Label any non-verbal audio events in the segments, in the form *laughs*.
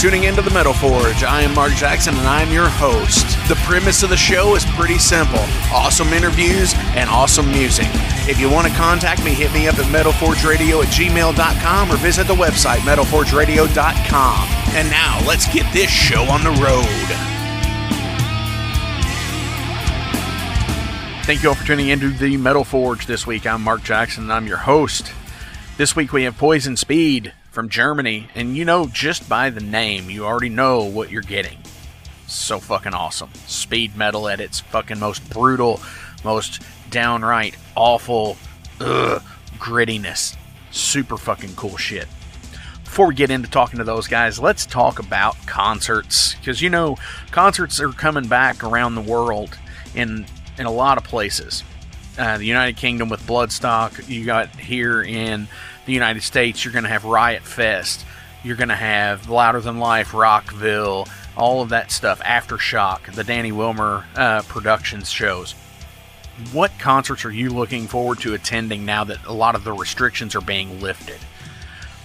Tuning into the Metal Forge. I am Mark Jackson and I'm your host. The premise of the show is pretty simple awesome interviews and awesome music. If you want to contact me, hit me up at metalforgeradio at gmail.com or visit the website metalforgeradio.com. And now let's get this show on the road. Thank you all for tuning into the Metal Forge this week. I'm Mark Jackson and I'm your host. This week we have Poisoned Speed from Germany, and you know just by the name, you already know what you're getting. So fucking awesome. Speed metal at its fucking most brutal, most downright awful, ugh, grittiness. Super fucking cool shit. Before we get into talking to those guys, let's talk about concerts. Because you know, concerts are coming back around the world in in a lot of places. Uh, the United Kingdom with Bloodstock. You got here in the United States, you're going to have Riot Fest. You're going to have Louder Than Life, Rockville, all of that stuff. Aftershock, the Danny Wimmer uh, Productions shows. What concerts are you looking forward to attending now that a lot of the restrictions are being lifted?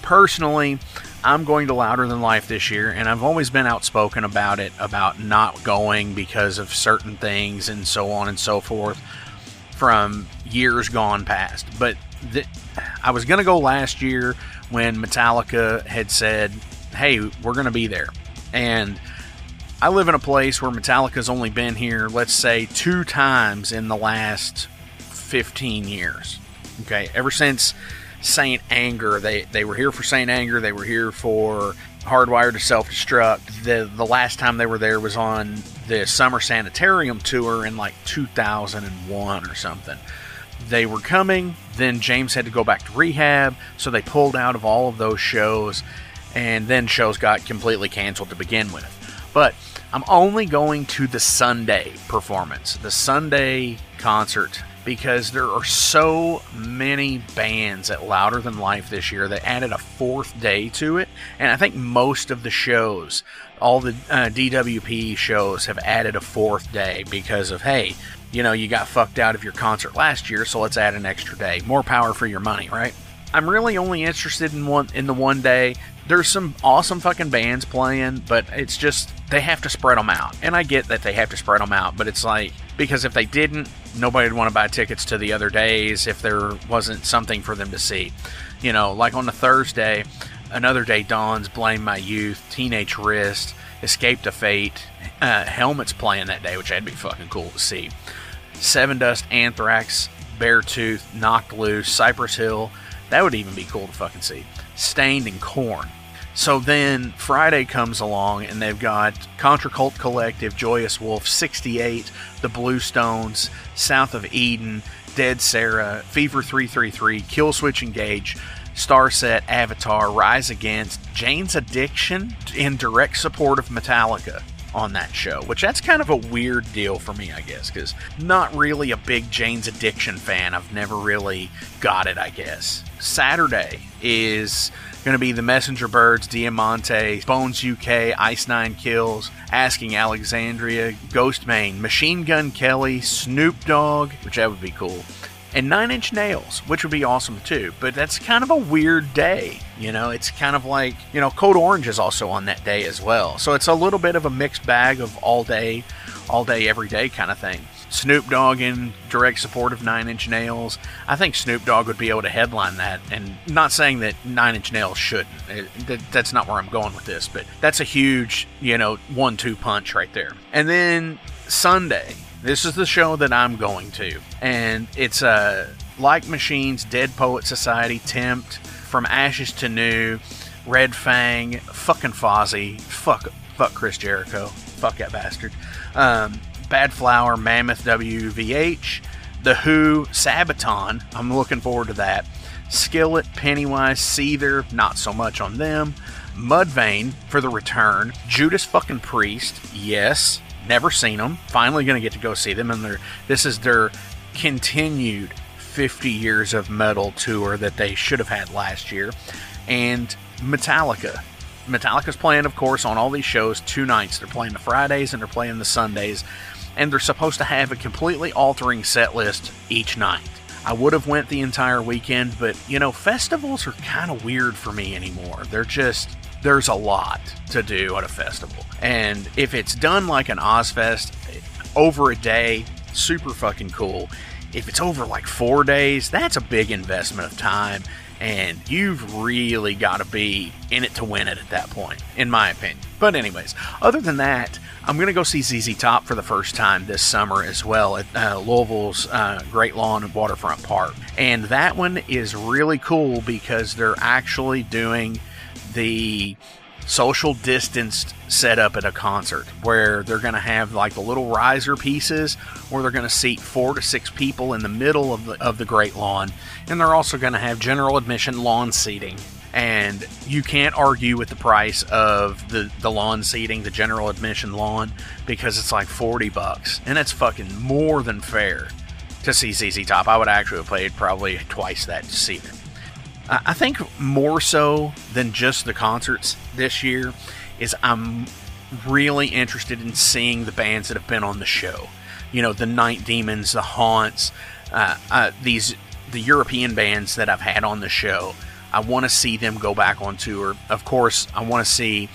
Personally, I'm going to Louder Than Life this year, and I've always been outspoken about it, about not going because of certain things and so on and so forth from years gone past. But th- I was going to go last year when Metallica had said, hey, we're going to be there. And I live in a place where Metallica's only been here, let's say, two times in the last 15 years. Okay, ever since Saint Anger, they, they were here for Saint Anger, they were here for Hardwired to Self Destruct. The, the last time they were there was on the Summer Sanitarium tour in like 2001 or something. They were coming, then James had to go back to rehab, so they pulled out of all of those shows, and then shows got completely canceled to begin with. But I'm only going to the Sunday performance, the Sunday concert, because there are so many bands at Louder Than Life this year that added a fourth day to it. And I think most of the shows, all the uh, DWP shows, have added a fourth day because of, hey, you know, you got fucked out of your concert last year, so let's add an extra day. More power for your money, right? I'm really only interested in one in the one day. There's some awesome fucking bands playing, but it's just they have to spread them out. And I get that they have to spread them out, but it's like because if they didn't, nobody would want to buy tickets to the other days if there wasn't something for them to see. You know, like on the Thursday, another day dawns, blame my youth, teenage wrist, escape the fate, uh, helmets playing that day, which that'd be fucking cool to see. Sevendust, Anthrax, Beartooth, Knocked Loose, Cypress Hill. That would even be cool to fucking see. Staind and Korn. So then Friday comes along and they've got Contra Cult Collective, Joyous Wolf, 68, The Bluestones, South of Eden, Dead Sara, Fever 333, Kill Killswitch Engage, Starset, Avatar, Rise Against, Jane's Addiction in direct support of Metallica on that show, which that's kind of a weird deal for me, I guess, because not really a big Jane's Addiction fan. I've never really got it, I guess. Saturday is going to be the Messenger Birds, Diamante, Bones UK, Ice Nine Kills, Asking Alexandria, Ghostemane, Machine Gun Kelly, Snoop Dogg, which that would be cool, and Nine Inch Nails, which would be awesome too. But that's kind of a weird day. You know, it's kind of like, you know, Code Orange is also on that day as well. So it's a little bit of a mixed bag of all day, all day, every day kind of thing. Snoop Dogg in direct support of Nine Inch Nails. I think Snoop Dogg would be able to headline that. And not saying that Nine Inch Nails shouldn't. It, that, that's not where I'm going with this, but that's a huge, you know, one two punch right there. And then Sunday, this is the show that I'm going to. And it's uh, Like Machines, Dead Poet Society, Tempt, From Ashes to New, Red Fang, fucking Fozzy, fuck, fuck Chris Jericho, fuck that bastard. Um, Bad Flower, Mammoth WVH, The Who, Sabaton. I'm looking forward to that. Skillet, Pennywise, Seether, not so much on them. Mudvayne for the return. Judas fucking Priest, yes. Never seen them. Finally gonna get to go see them, and they're this is their continued 50 years of metal tour that they should have had last year. And Metallica. Metallica's playing, of course, on all these shows two nights. They're playing the Fridays and they're playing the Sundays and they're supposed to have a completely altering set list each night. I would have went the entire weekend, but you know, festivals are kind of weird for me anymore. They're just there's a lot to do at a festival. And if it's done like an Ozzfest over a day, super fucking cool. If it's over like 4 days, that's a big investment of time and you've really got to be in it to win it at that point, in my opinion. But, anyways, other than that, I'm going to go see ZZ Top for the first time this summer as well at uh, Louisville's uh, Great Lawn and Waterfront Park. And that one is really cool because they're actually doing the social distanced setup at a concert where they're going to have like the little riser pieces where they're going to seat four to six people in the middle of the, of the great lawn and they're also going to have general admission lawn seating and you can't argue with the price of the, the lawn seating the general admission lawn because it's like 40 bucks and that's fucking more than fair to see ZZ Top. I would actually have played probably twice that to see them. I think more so than just the concerts this year is I'm really interested in seeing the bands that have been on the show. You know, the Night Demons, the Haunts, uh, uh, these the European bands that I've had on the show. I want to see them go back on tour. Of course, I want to see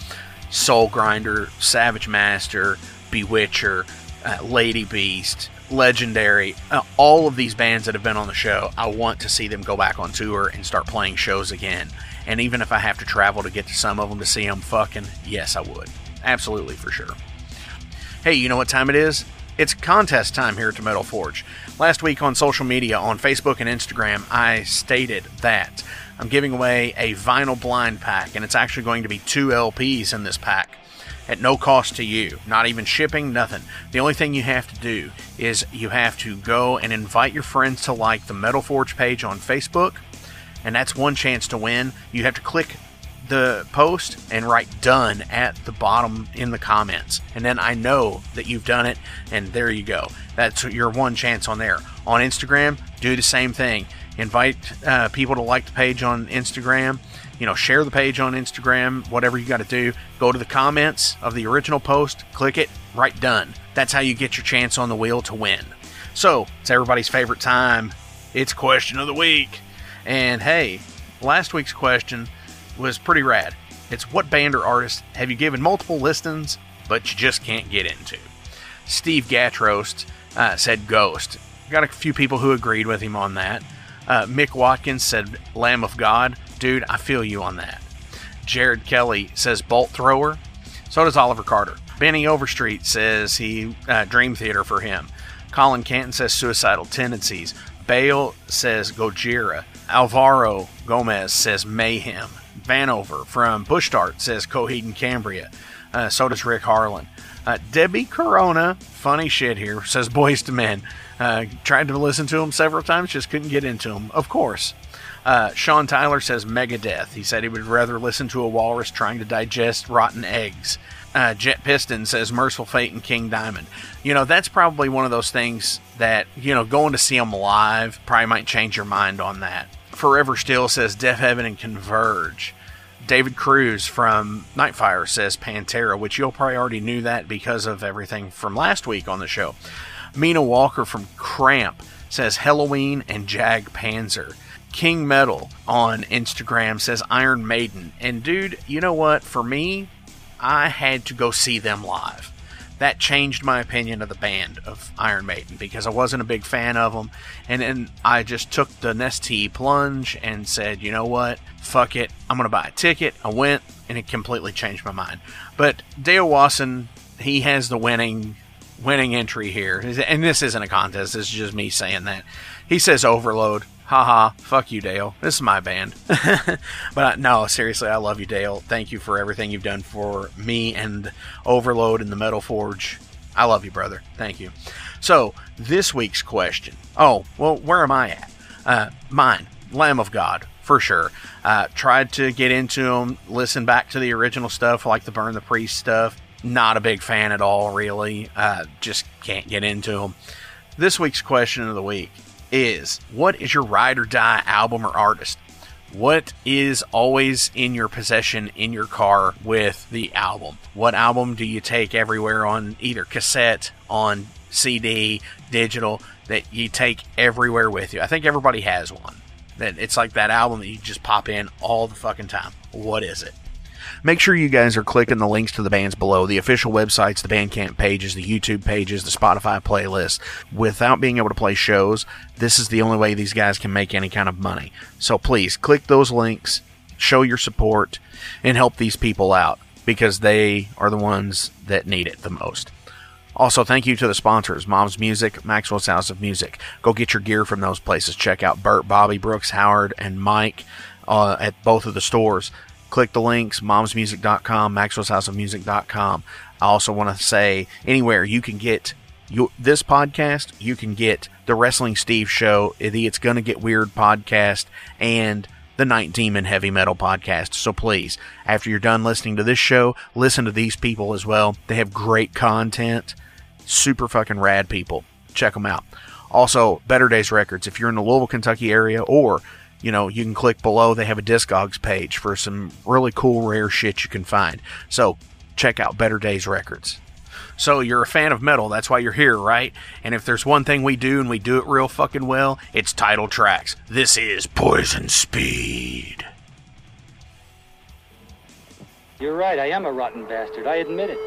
Soul Grinder, Savage Master, Bewitcher, uh, Lady Beast, legendary. Uh, all of these bands that have been on the show, I want to see them go back on tour and start playing shows again. And even if I have to travel to get to some of them to see them, fucking yes, I would. Absolutely, for sure. Hey, you know what time it is? It's contest time here at the Metal Forge. Last week on social media, on Facebook and Instagram, I stated that I'm giving away a vinyl blind pack, and it's actually going to be two LPs in this pack at no cost to you, not even shipping, nothing. The only thing you have to do is you have to go and invite your friends to like the Metal Forge page on Facebook, and that's one chance to win. You have to click the post and write done at the bottom in the comments. And then I know that you've done it, and there you go. That's your one chance on there. On Instagram, do the same thing. Invite uh, people to like the page on Instagram you know, share the page on Instagram, whatever you got to do. Go to the comments of the original post, click it, write done. That's how you get your chance on the wheel to win. So, it's everybody's favorite time. It's question of the week. And hey, last week's question was pretty rad. It's what band or artist have you given multiple listings, but you just can't get into? Steve Gatrost uh, said Ghost. Got a few people who agreed with him on that. Uh, Mick Watkins said Lamb of God. Dude, I feel you on that. Jared Kelly says Bolt Thrower. So does Oliver Carter. Benny Overstreet says he uh, Dream Theater for him. Colin Canton says Suicidal Tendencies. Bale says Gojira. Alvaro Gomez says Mayhem. Vanover from Bush Dart says Coheed and Cambria. Uh, so does Rick Harlan. Uh, Debbie Corona, funny shit here, says Boyz II Men. Uh, tried to listen to him several times, just couldn't get into him. Of course. Uh, Sean Tyler says Megadeth. He said he would rather listen to a walrus trying to digest rotten eggs. Uh, Jet Piston says Mercyful Fate and King Diamond. You know, that's probably one of those things that, you know, going to see them live probably might change your mind on that. Forever Still says Deafheaven and Converge. David Cruz from Nightfire says Pantera, which you'll probably already knew that because of everything from last week on the show. Mina Walker from Cramp says Helloween and Jag Panzer. King Metal on Instagram says Iron Maiden. And dude, you know what? For me, I had to go see them live. That changed my opinion of the band of Iron Maiden because I wasn't a big fan of them. And then I just took the Nestea plunge and said, you know what? Fuck it. I'm going to buy a ticket. I went and it completely changed my mind. But Dale Wasson, he has the winning winning entry here. And this isn't a contest. This is just me saying that. He says Overload haha, fuck you, Dale. This is my band. *laughs* but no, seriously, I love you, Dale. Thank you for everything you've done for me and Overload and the Metal Forge. I love you, brother. Thank you. So, this week's question. Oh, well, where am I at? Uh, mine, Lamb of God, for sure. Uh, tried to get into them, listen back to the original stuff, like the Burn the Priest stuff. Not a big fan at all, really. Uh, just can't get into them. This week's question of the week is what is your ride or die album or artist? What is always in your possession in your car with the album? What album do you take everywhere on either cassette, on CD, digital that you take everywhere with you? I think everybody has one. That it's like that album that you just pop in all the fucking time. What is it? Make sure you guys are clicking the links to the bands below, the official websites, the Bandcamp pages, the YouTube pages, the Spotify playlist. Without being able to play shows, this is the only way these guys can make any kind of money. So please click those links, show your support, and help these people out because they are the ones that need it the most. Also, thank you to the sponsors Mom's Music, Maxwell's House of Music. Go get your gear from those places. Check out Bert, Bobby, Brooks, Howard, and Mike uh, at both of the stores click the links momsmusic.com maxwellshouseofmusic.com i also want to say anywhere you can get this podcast you can get the wrestling steve show the it's gonna get weird podcast and the night demon heavy metal podcast. So please after you're done listening to this show listen to these people as well. They have great content. Super fucking rad people. Check them out. Also better days records. If you're in the louisville kentucky area or you know, you can click below. They have a Discogs page for some really cool, rare shit you can find. So check out Better Days Records. So you're a fan of metal, that's why you're here, right? And if there's one thing we do and we do it real fucking well, it's title tracks. This is Poisoned Speed. You're right, I am a rotten bastard. I admit it.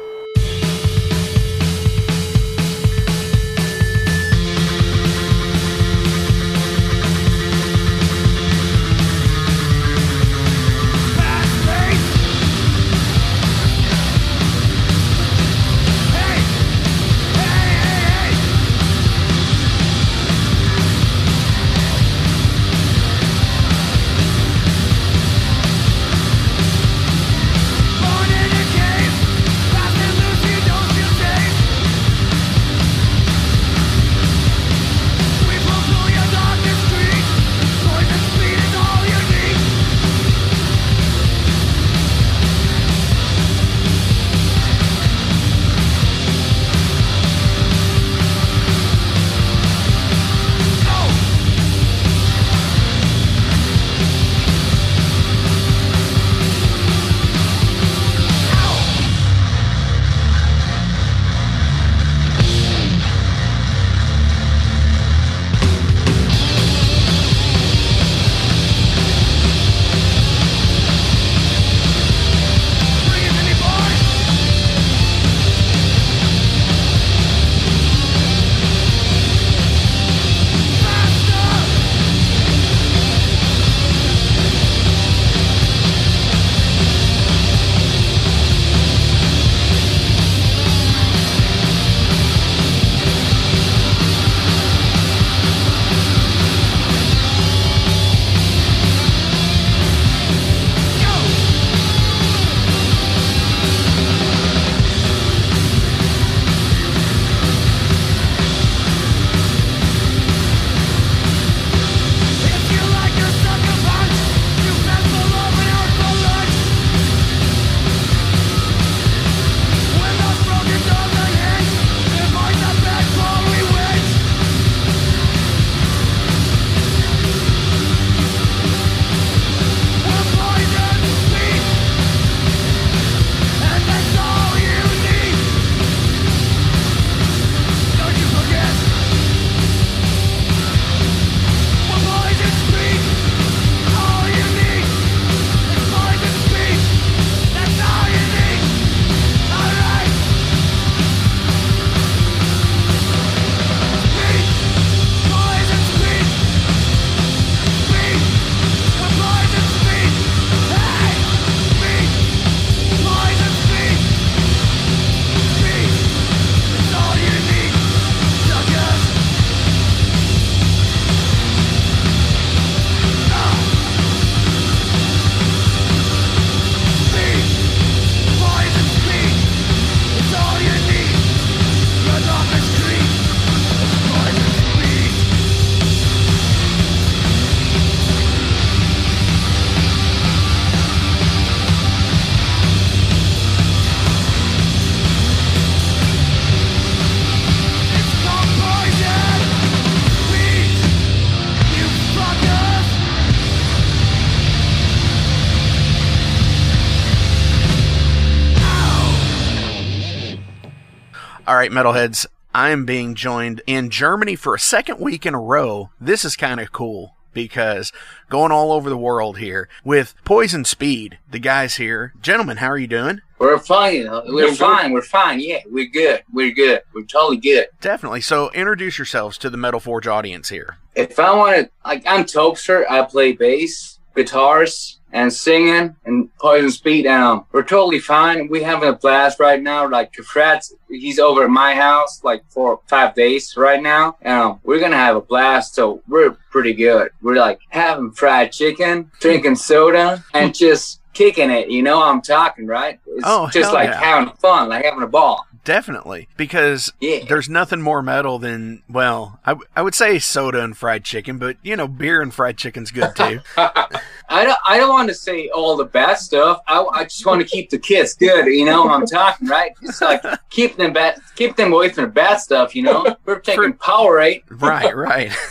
All right, metalheads. I am being joined in Germany for a second week in a row. This is kind of cool because going all over the world here with Poisoned Speed, the guys here. Gentlemen, how are you doing? We're fine. Uh, we're fine. We're fine. Yeah, we're good. We're good. We're totally good. Definitely. So introduce yourselves to the Metal Forge audience here. If I want to, like, I'm Tobster. I play bass, guitars, and singing and Poisoned Speed. Um, we're totally fine. We're having a blast right now. Like Fred, he's over at my house like for five days right now. Um, we're gonna have a blast. So we're pretty good. We're like having fried chicken, drinking soda, and *laughs* just kicking it. You know, I'm talking right. It's Oh, just like yeah. having fun, like having a ball. Definitely. Because Yeah. there's nothing more metal than, well, I, w- I would say soda and fried chicken, but, you know, beer and fried chicken's good too. *laughs* I don't, I don't want to say all the bad stuff. I, I just want to keep the kids good. You know what I'm talking, right? It's like keep them bad, keep them away from the bad stuff. You know, we're taking Powerade. right, right. *laughs*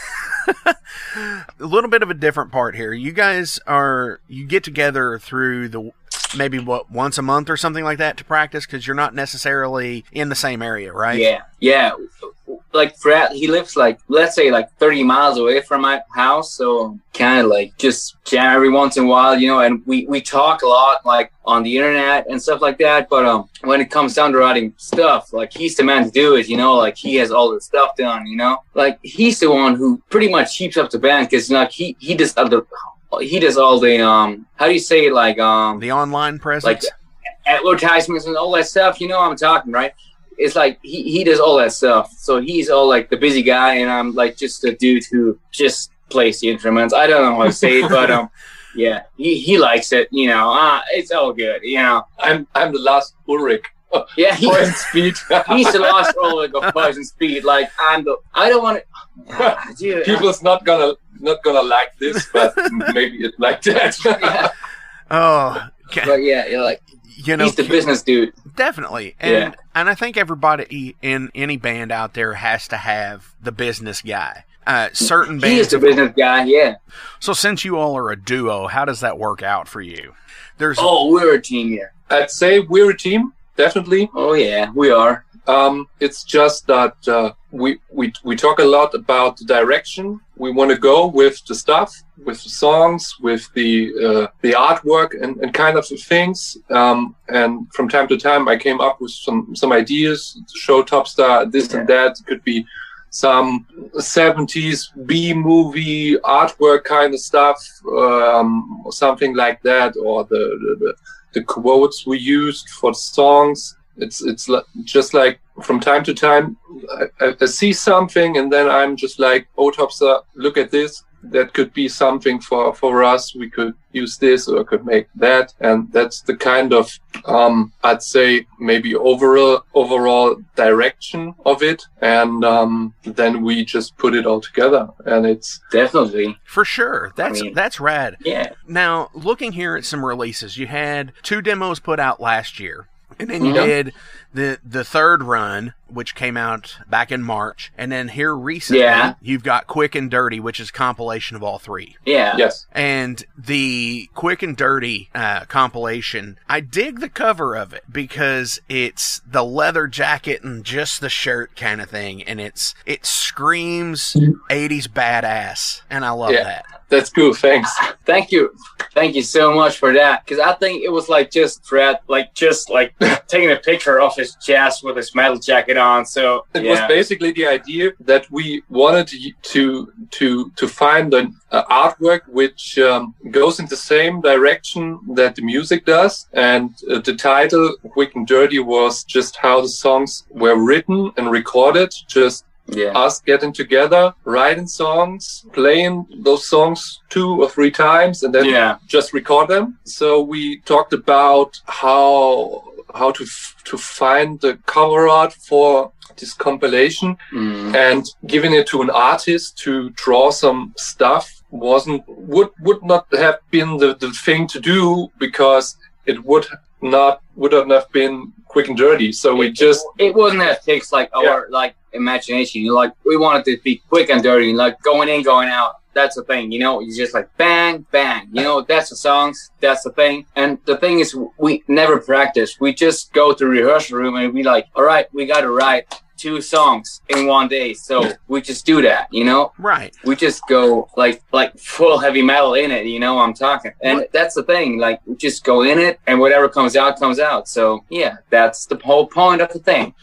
*laughs* a little bit of a different part here. You guys are you get together through the maybe what once a month or something like that to practice because you're not necessarily in the same area, right? Yeah, yeah. Like Fred, he lives like let's say like 30 miles away from my house, so kind of like just jam every once in a while, you know. And we we talk a lot like on the internet and stuff like that. But um, when it comes down to writing stuff, like he's the man to do it, you know. Like he has all the stuff done, you know. Like he's the one who pretty much keeps up the band because like he he does other. He does all the um. How do you say it? Like um. The online presence. like advertisements and all that stuff. You know what I'm talking, right? It's like he, he does all that stuff. So he's all like the busy guy, and I'm like just a dude who just plays the instruments. I don't know how to say it, but um, *laughs* yeah, he, he likes it. You know, uh, it's all good. You know, I'm I'm the Lars Ulrich. *laughs* yeah, he, Poison *laughs* speed. he's the Lars Ulrich of Poisoned Speed. Like I'm. I don't want to. *laughs* Dude, People's not gonna not gonna like this, but maybe it like that. yeah, oh, ca- but yeah, you're like you know, he's the business dude. definitely. And Yeah. and I think everybody in any band out there has to have the business guy. Uh, certain He is the business guy. Yeah. So since you all are a duo, how does that work out for you? There's Oh, we're a team here. I'd say we're a team, definitely. Oh yeah, we are. Um, it's just that uh, we, we we talk a lot about the direction we want to go with the stuff, with the songs, with the uh, the artwork, and, and kind of things. Um, and from time to time, I came up with some some ideas to show Tobster this and that. It could be some 70s B movie artwork kind of stuff, um, something like that, or the, the, the, the quotes we used for songs. It's it's just like from time to time, I, I, see something and then I'm just like, oh, Tobster, look at this. That could be something for, for us. We could use this or could make that. And that's the kind of, um, I'd say maybe overall, overall direction of it. And, um, then we just put it all together and it's, Definitely. for sure. That's mean- that's rad. Yeah. Now, looking here at some releases, you had two demos put out last year. And then you did the the third run, which came out back in March, and then here recently Yeah. you've got Quick and Dirty, which is compilation of all three. Yeah. yes. And the Quick and Dirty uh, compilation, I dig the cover of it because it's the leather jacket and just the shirt kind of thing, and it's it screams '80s badass, and I love Yeah. that. That's cool. Thanks. Thank you. Thank you so much for that. Because I think it was like just Fred, like just like *laughs* taking a picture of his chest with his metal jacket on. So It yeah. was basically the idea that we wanted to to to, to find an uh, artwork which um, goes in the same direction that the music does, and uh, the title "Quick and Dirty" was just how the songs were written and recorded. Just yeah. us getting together, writing songs, playing those songs two or three times, and then Yeah. just record them. So we talked about how how to f- to find the cover art for this compilation Mm. and giving it to an artist to draw some stuff wasn't would would not have been the, the thing to do because it would not would not have been quick and dirty. So we It- just It wasn't that takes like our like imagination. You like we wanted to be quick and dirty, like going in, going out. That's the thing, you know. It's just like bang, bang. You know, that's the songs. That's the thing. And the thing is, we never practice. We just go to rehearsal room and we like, all right, we got to write two songs in one day. So *laughs* we just do that, you know. Right. We just go like like full heavy metal in it, you know. I'm talking, and What- that's the thing. Like we just go in it, and whatever comes out comes out. So yeah, that's the whole point of the thing.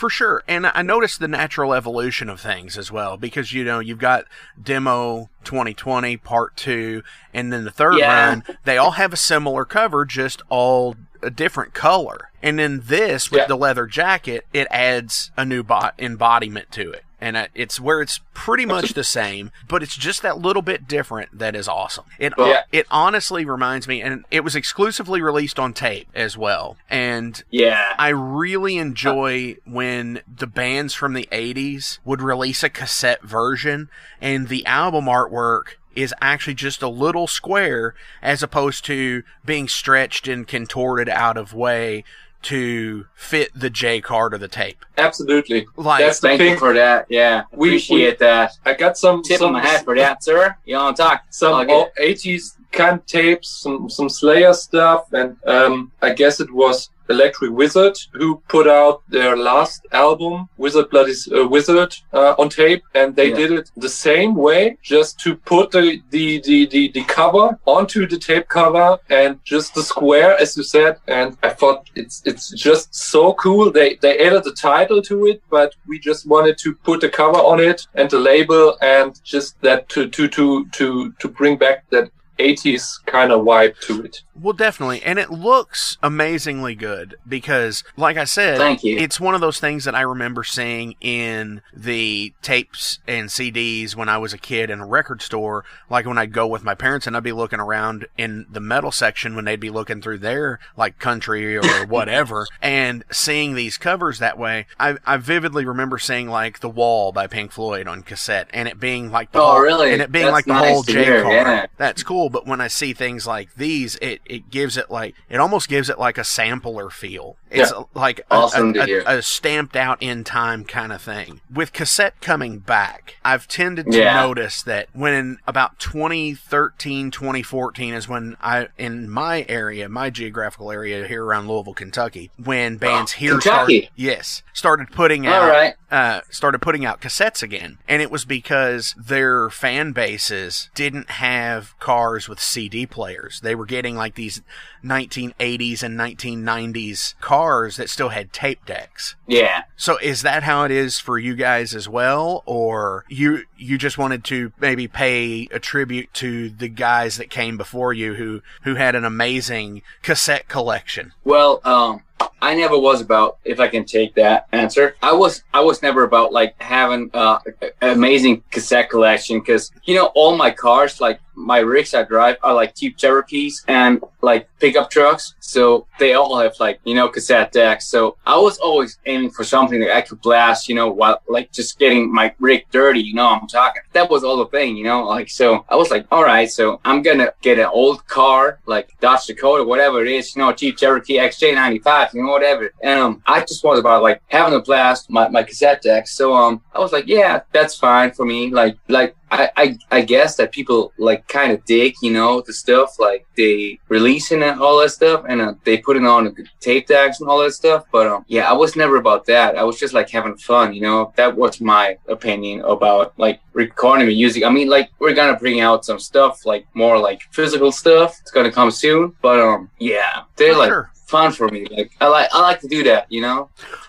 For sure. And I noticed the natural evolution of things as well because, you know, you've got Demo 2020 Part 2 and then the third Yeah. run. They all have a similar cover, just all a different color. And then this, with Yeah. the leather jacket, it adds a new bo- embodiment to it. And uh, it's where it's pretty much the same, but it's just that little bit different that is awesome. It Yeah. it honestly reminds me, and it was exclusively released on tape as well. And Yeah, I really enjoy when the bands from the 80s would release a cassette version and the album artwork is actually just a little square as opposed to being stretched and contorted out of way to fit the J card or the tape. Absolutely. Like That's the thank thing. you for that. Yeah, We- appreciate that. I got some Tip some on the hat for that, sir. You know what I'm some I'll get old 80s kind tapes, some some Slayer stuff, and um, I guess it was Electric Wizard who put out their last album, Wizard Bloody uh, Wizard, uh, on tape, and they Yeah. did it the same way, just to put the, the the, the the cover onto the tape cover and just the square, as you said. And I thought it's it's just so cool. They they added the title to it, but we just wanted to put the cover on it and the label and just that to to to to to bring back that 80s kind of vibe to it. Well, definitely. And it looks amazingly good because, like I said, Thank you. it's one of those things that I remember seeing in the tapes and CDs when I was a kid in a record store. Like when I'd go with my parents and I'd be looking around in the metal section when they'd be looking through their like country or *laughs* whatever and seeing these covers that way. I, I vividly remember seeing like The Wall by Pink Floyd on cassette and it being like the Oh, whole, really? and it being That's like the nice whole J hear, card. yeah. That's cool, but when I see things like these, it, it gives it like it almost gives it like a sampler feel. It's like a, Awesome a, a- a stamped out in time kind of thing. With cassette coming back, I've tended to Yeah. notice that when about 2013, 2014 is when I in my area, my geographical area here around Louisville, Kentucky, when bands here Kentucky? started yes, started putting out All right. uh, started putting out cassettes again. And it was because their fan bases didn't have cars with CD players. They were getting like these 1980s and 1990s cars that still had tape decks. Yeah. So is that how it is for you guys as well? Or you, you just wanted to maybe pay a tribute to the guys that came before you who, who had an amazing cassette collection? Well, um, I never was about if I can take that answer. I was I was never about like having uh, an amazing cassette collection because you know all my cars like my rigs I drive are like Jeep Cherokees and like pickup trucks, so they all have like you know cassette decks. So I was always aiming for something that I could blast, you know, while like just getting my rig dirty. You know, I'm talking. That was all the thing, you know. Like so, I was like, all right, so I'm gonna get an old car like Dodge Dakota, whatever it is, you know, Jeep Cherokee XJ95, you know, whatever. And um, I just was about like having a blast my, my cassette deck. So um, I was like, yeah, that's fine for me. Like like I, I, I guess that people like kind of dig, you know, the stuff like they releasing and all that stuff, and uh, they putting it on the tape decks and all that stuff. But um, yeah, I was never about that. I was just like having fun, you know. That was my opinion about like recording music. I mean, like we're gonna bring out some stuff like more like physical stuff. It's gonna come soon. But um, yeah, they're like sure. fun for me. Like I like I like to do that, you know.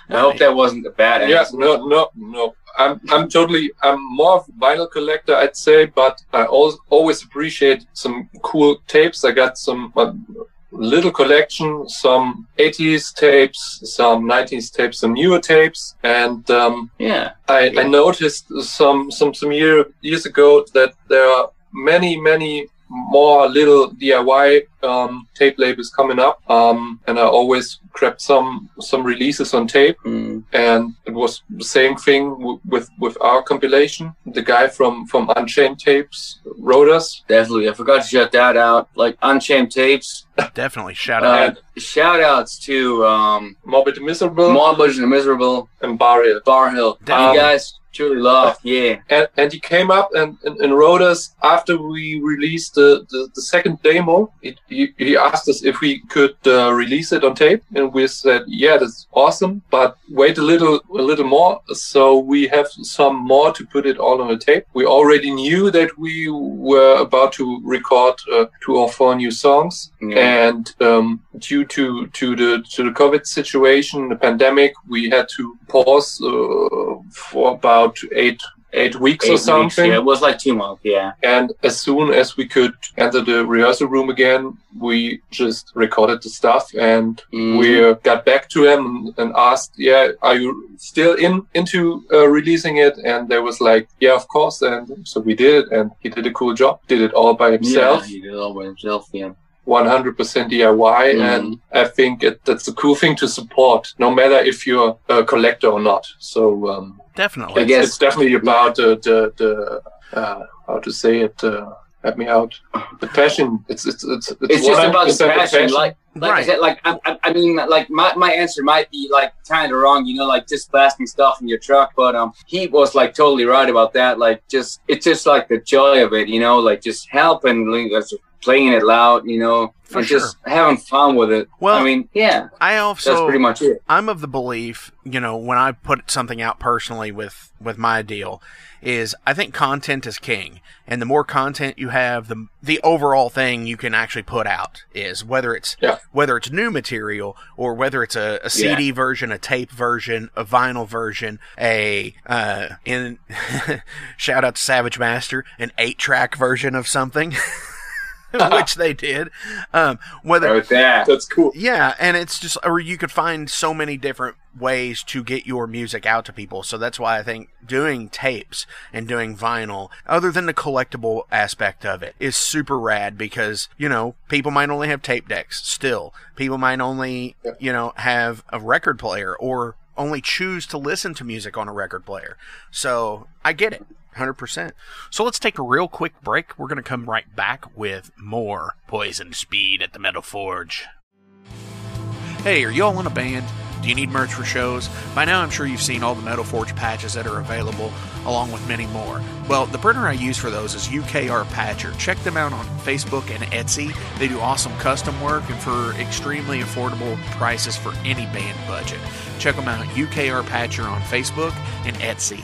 I hope that wasn't a bad Yeah, answer. no, no, no. I'm, I'm totally, I'm more of a vinyl collector, I'd say, but I always, always appreciate some cool tapes. I got some uh, little collection, some 80s tapes, some 90s tapes, some newer tapes, and um, Yeah. I, Yeah. I noticed some some some year, years ago that there are many many more little DIY um, tape labels coming up, um, and I always grabbed some some releases on tape, Mm. and it was the same thing w- with with our compilation. The guy from from Unchained Tapes wrote us, Definitely. I forgot to shout that out. Like Unchained Tapes. Definitely. Shout out. Uh, shout outs to um Morbid and Miserable, Morbid and Miserable and Burial. Bar Hill. Damn. you guys truly love. Yeah. and, and he came up and, and, and wrote us after we released the, the, the second demo. He, he, he asked us if we could uh, release it on tape, and we said, "Yeah, that's awesome, but wait a little a little more." So we have some more to put it all on a tape. We already knew that we were about to record uh, two or four new songs, Yeah. and um, due to to the to the COVID situation, the pandemic, we had to pause uh, for about eight eight weeks Eight or weeks, something. yeah, it was like two months. Yeah. And as soon as we could enter the rehearsal room again, we just recorded the stuff and Mhm. we uh, got back to him and asked, "Yeah, are you still in into uh, releasing it?" And there was like, "Yeah, of course." And so we did it, and he did a cool job. Did it all by himself. Yeah, he did it all by himself. Yeah. 100% DIY, Mhm. and I think it, that's a cool thing to support, no matter if you're a collector or not. So um, Definitely. I guess- it's definitely about the the, the uh, how to say it. Uh, help me out. The passion. It's it's it's It's just about the 100% passion. Like, like I said, like I, I, I mean, like my, my answer might be like kind of wrong, you know, like just blasting stuff in your truck. But um, he was like totally right about that. Like, just it's just like the joy of it, you know, like just helping, like, just playing it loud, you know, For and sure. just having fun with it. Well, I mean, yeah, I also that's pretty much it. I'm of the belief, you know, when I put something out personally with with my deal, is I think content is king, and the more content you have, the the overall thing you can actually put out is whether it's Yeah. whether it's new material or whether it's a, a CD version, a tape version, a vinyl version, a uh, in *laughs* shout out to Savage Master, an eight track version of something. *laughs* *laughs* which they did. Um, whether With that, That's cool. yeah, and it's just, or you could find so many different ways to get your music out to people. So that's why I think doing tapes and doing vinyl, other than the collectible aspect of it, is super rad because, you know, people might only have tape decks still. People might only, you know, have a record player or only choose to listen to music on a record player. So I get it. 100%. So let's take a real quick break. We're going to come right back with more Poisoned Speed at the Metal Forge. Hey, are y'all in a band? Do you need merch for shows? By now, I'm sure you've seen all the Metal Forge patches that are available, along with many more. Well, the printer I use for those is UKR Patcher. Check them out on Facebook and Etsy. They do awesome custom work and for extremely affordable prices for any band budget. Check them out, UKR Patcher on Facebook and Etsy.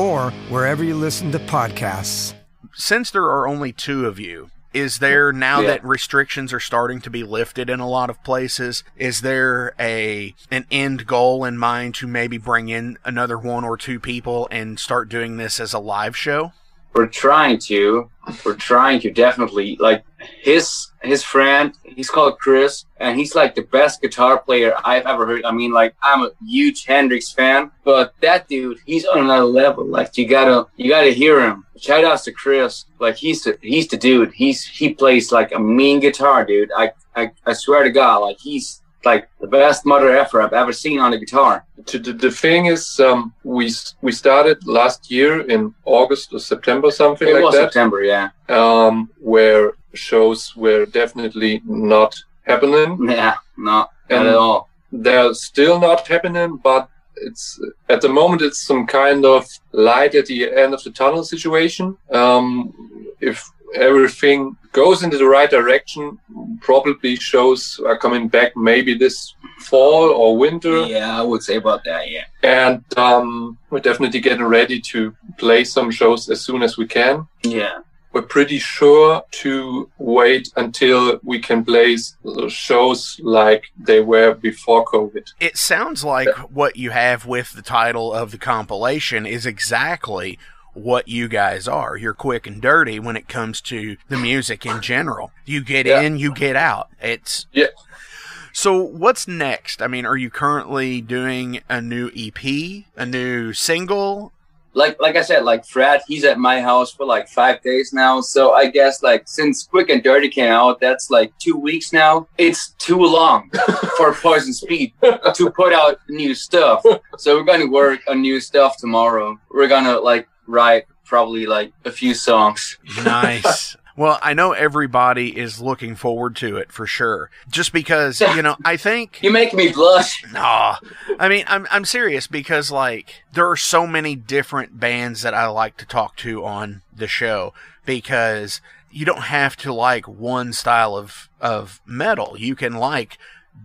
or wherever you listen to podcasts. since there are only two of you, is there now Yeah. that restrictions are starting to be lifted in a lot of places, is there a an end goal in mind to maybe bring in another one or two people and start doing this as a live show? We're trying to we're trying to definitely like his his friend he's called chris and he's like the best guitar player i've ever heard. I mean like i'm a huge hendrix fan but that dude he's on another level. Like you gotta you gotta hear him. Shout outs to chris. Like he's the he's the dude. He's he plays like a mean guitar dude. I i, I swear to god like he's like the best mother effer i've ever seen on a guitar To, the, the thing is, um, we we started last year in August or September, something it like was that, september yeah um, where shows were definitely not happening. yeah no not And- at all They're still not happening, but it's at the moment it's some kind of light at the end of the tunnel situation. Um, if everything goes into the right direction, probably shows are coming back maybe this fall or winter. Yeah, I would say about that. Yeah. And um, we're definitely getting ready to play some shows as soon as we can. Yeah. We're pretty sure to wait until we can play shows like they were before COVID. It sounds like what you have with the title of the compilation is exactly what you guys are. You're quick and dirty when it comes to the music in general. You get Yeah. in, you get out. It's Yeah. So what's next? I mean, are you currently doing a new EP, a new single? like like I said, like Fred, he's at my house for like five days now. So I guess like since Quick and Dirty came out, that's like two weeks now. It's too long *laughs* for Poisoned Speed to put out new stuff. So we're gonna work on new stuff tomorrow. We're gonna like write probably like a few songs. *laughs* Nice. well, I know everybody is looking forward to it for sure. Just because, *laughs* you know, I think You make me blush. *laughs* Nah, I mean, I'm I'm serious because like there are so many different bands that I like to talk to on the show because you don't have to like one style of of metal. You can like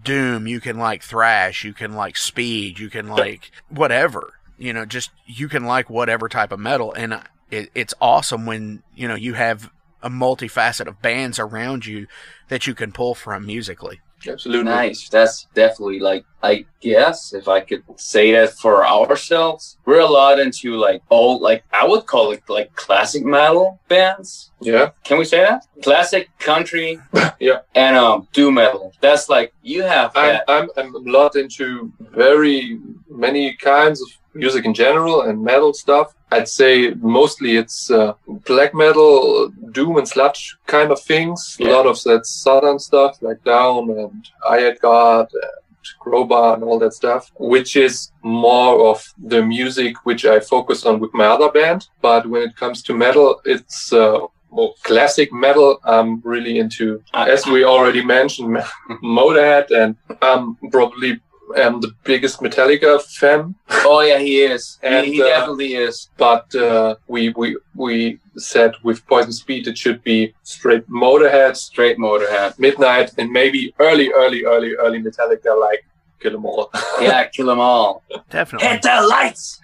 doom, you can like thrash, you can like speed, you can like whatever. You know, just you can like whatever type of metal, and it, it's awesome when you know you have a multifaceted of bands around you that you can pull from musically. Absolutely. Nice. That's definitely like I guess if I could say that for *laughs* ourselves, we're a lot into like old like I would call it like classic metal bands. Yeah. Can we say that? Classic country. *laughs* Yeah. And um doom metal. That's like you have I'm, that. I'm, I'm a lot into very many kinds of music in general and metal stuff. I'd say mostly it's uh, black metal, doom and sludge kind of things. Yeah. A lot of that southern stuff like Down and Eyehategod and Crowbar and all that stuff, which is more of the music which I focus on with my other band. But when it comes to metal, it's uh, more classic metal. I'm really into, as we already mentioned, *laughs* Motorhead, and I'm probably am the biggest Metallica fan. oh yeah, he is. He- And, he, uh, definitely is. But uh, we we we said with Poisoned Speed it should be straight Motorhead, Straight Motorhead. Midnight, and maybe early, early, early, early Metallica like Kill 'Em All. *laughs* Yeah, kill them all. Definitely. Hit the lights.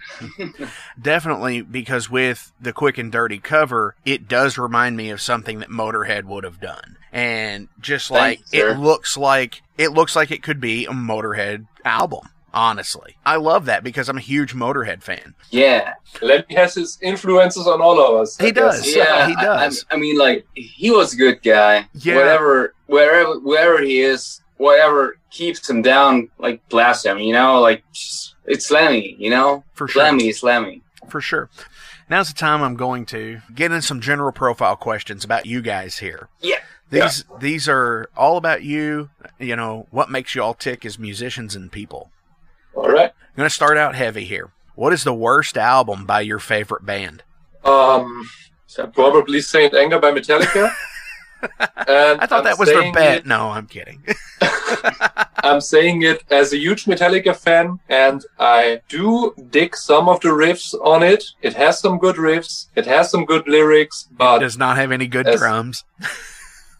*laughs* Definitely, because with the quick and dirty cover, it does remind me of something that Motorhead would have done, and just like Thank you, sir. it looks like it looks like it could be a Motorhead album. Honestly, I love that because I'm a huge Motorhead fan. Yeah. Lemmy has his influences on all of us. I He guess. does. Yeah, *laughs* he does. I, I mean, like he was a good guy. Yeah. Whatever, wherever, wherever he is, whatever keeps him down, like blast him. You know, like it's Lemmy. You know, For sure. Lemmy is Lemmy. For sure. Now's the time I'm going to get in some general profile questions about you guys here. Yeah. These these are all about you. You know what makes you all tick as musicians and people. All right. I'm going to start out heavy here. What is the worst album by your favorite band? Um, probably Saint Anger by Metallica. *laughs* I thought I'm that was their bet. it- No, I'm kidding. *laughs* *laughs* I'm saying it as a huge Metallica fan, and I do dig some of the riffs on it. It has some good riffs. It has some good lyrics, but it Does not have any good As- drums.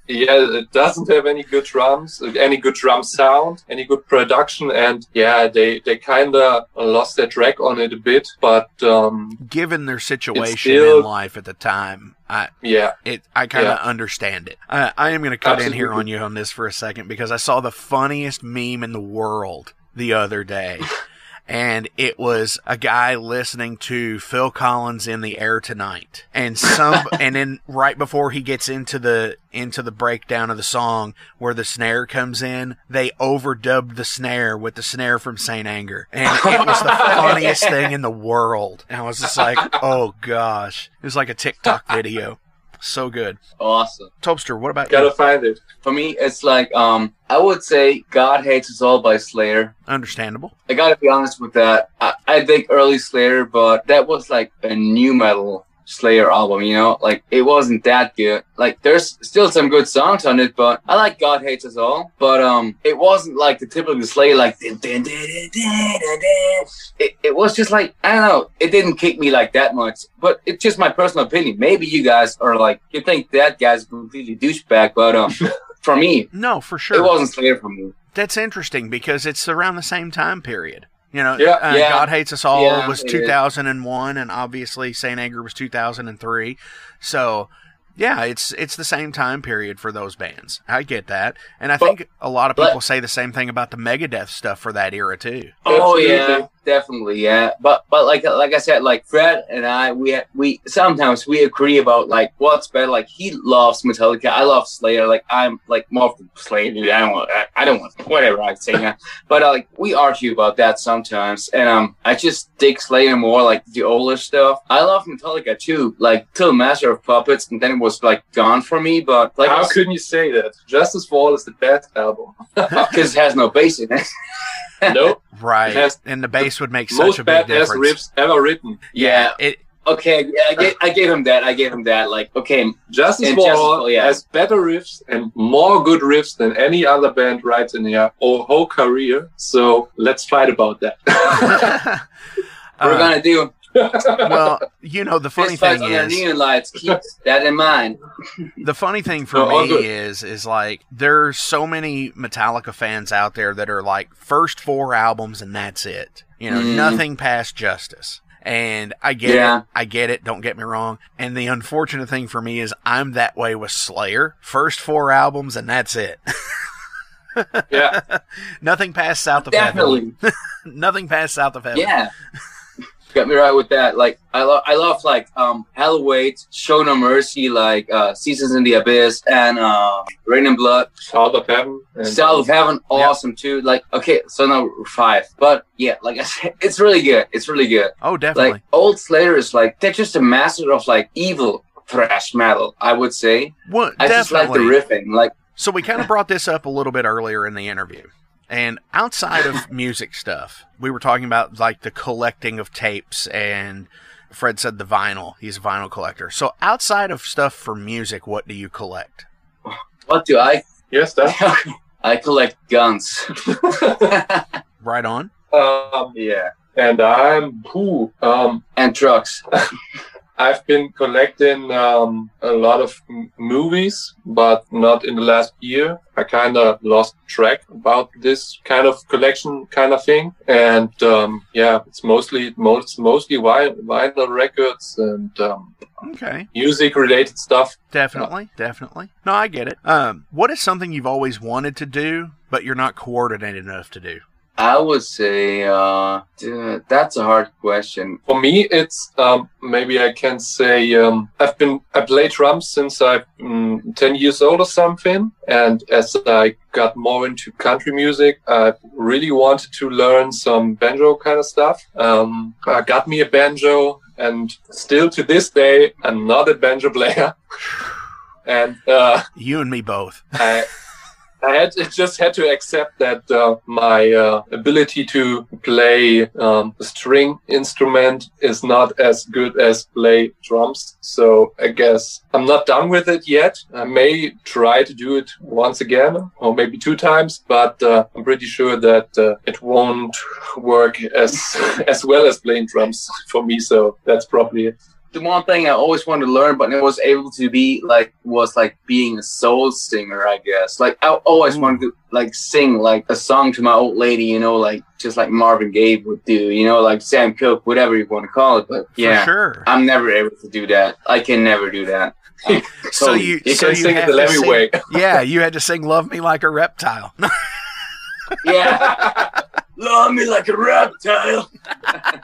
Yeah, it doesn't have any good drums, any good drum sound, any good production, and yeah, they they kind of lost their track on it a bit. But um, Given their situation still- in life at the time, I yeah, it I kind of Yeah. understand it. I, I am going to cut in here on you on this for a second because I saw the funniest meme in the world the other day. *laughs* And it was a guy listening to Phil Collins in the air tonight. And some *laughs* and then right before he gets into the into the breakdown of the song where the snare comes in, they overdubbed the snare with the snare from Saint Anger. And it was the *laughs* funniest thing in the world. And I was just like, "Oh gosh." It was like a TikTok video. So good. Awesome. Tobster, what about you? gotta find it. For me, it's like um, I would say "God Hates Us All" by Slayer. Understandable. I gotta be honest with that. I, I think early Slayer, but that was like a nu metal Slayer album, you know? Like, it wasn't that good. Like, there's still some good songs on it, but I like God Hates Us All. But, um, it wasn't like the typical Slayer, like. It, it was just like, I don't know, it didn't kick me like that much. But it's just my personal opinion. Maybe you guys are like, you think that guy's completely douchebag, but, um, for me, *laughs* No, for sure. it wasn't Slayer for me. That's interesting because it's around the same time period. You know, Yeah. uh, Yeah. God Hates Us All Yeah, was it is. 2001, and obviously Saint Anger was 2003. So, yeah, it's it's the same time period for those bands. I get that, and I But- think a lot of but- people say the same thing about the Megadeth stuff for that era too. Oh yeah, definitely, yeah. But but like like I said, like Fred and I, we we sometimes we agree about like what's better. Like he loves Metallica, I love Slayer. Like I'm like more of the Slayer dude. I don't want, I, I don't want whatever I say now. *laughs* But uh, like we argue about that sometimes, and um, I just dig Slayer more, like the older stuff. I love Metallica too, like till Master of Puppets, and then it was like gone for me. But like How couldn't you say that? Justice for All is the best album. *laughs* *laughs* because it has no bass in it. *laughs* nope. Right, has and the bass would make such Most a big badass difference. riffs ever written. yeah. It Okay, yeah, I gave, I gave him that. I gave him that. Like, okay, Justice And for All yeah. has better riffs and more good riffs than any other band writes in their whole whole career. So let's fight about that. we're uh, gonna do well, you know, the funny fist thing is, neon lights. Keep that in mind. *laughs* the funny thing for No, me is is like there's so many Metallica fans out there that are like first four albums and that's it. You know, Mhm. nothing past Justice. And I get Yeah. it. I get it. Don't get me wrong. And the unfortunate thing for me is I'm that way with Slayer. First four albums and that's it. yeah, *laughs* Nothing past South of Heaven. Definitely, *laughs* Nothing past South of Heaven. yeah. Got me right with that. Like, I love, I love like um, Hell Wait, Show No Mercy, like uh, Seasons in the Abyss, and uh, Reign in Blood. South of Heaven. And Style of Heaven, awesome too. Like, okay, so now five, but yeah, like I said, *laughs* it's really good. It's really good. Oh, definitely. Like old Slayer is like they're just a master of like evil thrash metal. I would say. well, I just like the riffing. Like, So we kind of brought this up a little bit earlier in the interview. And outside of *laughs* music stuff, we were talking about like the collecting of tapes and Fred said the vinyl. He's a vinyl collector. So outside of stuff for music, what do you collect? what do I? yes, *laughs* that. I collect guns. *laughs* Right on. um, yeah, and I'm who um, and trucks. I've been collecting um, a lot of m- movies, but not in the last year. I kind of lost track about this kind of collection kind of thing. And um, yeah, it's mostly most mostly vinyl records and um, Okay. music related stuff. Definitely. Definitely. No, I get it. Um, what is something you've always wanted to do, but you're not coordinated enough to do? I would say uh, that's a hard question. For me, it's um, maybe I can say um, I've been I play drums since I'm mm, ten years old or something, and as I got more into country music, I really wanted to learn some banjo kind of stuff. Um, I got me a banjo, and still to this day, I'm not a banjo player, *laughs* and uh, You and me both. I. *laughs* I had just had to accept that uh, my uh, ability to play um, a string instrument is not as good as play drums. So I guess I'm not done with it yet. I may try to do it once again, or maybe two times, but uh, I'm pretty sure that uh, it won't work as *laughs* as well as playing drums for me. So that's probably it. The one thing I always wanted to learn, but never was able to be like was like being a soul singer. I guess like I always mm. wanted to like sing like a song to my old lady, you know, like just like Marvin Gaye would do, you know, like Sam Cooke, whatever you want to call it. But yeah, sure. I'm never able to do that. I can never do that. *laughs* So you, You so can you sing it the to sing- way. *laughs* yeah, you had to sing "Love Me Like a Reptile." *laughs* yeah, love me like a reptile.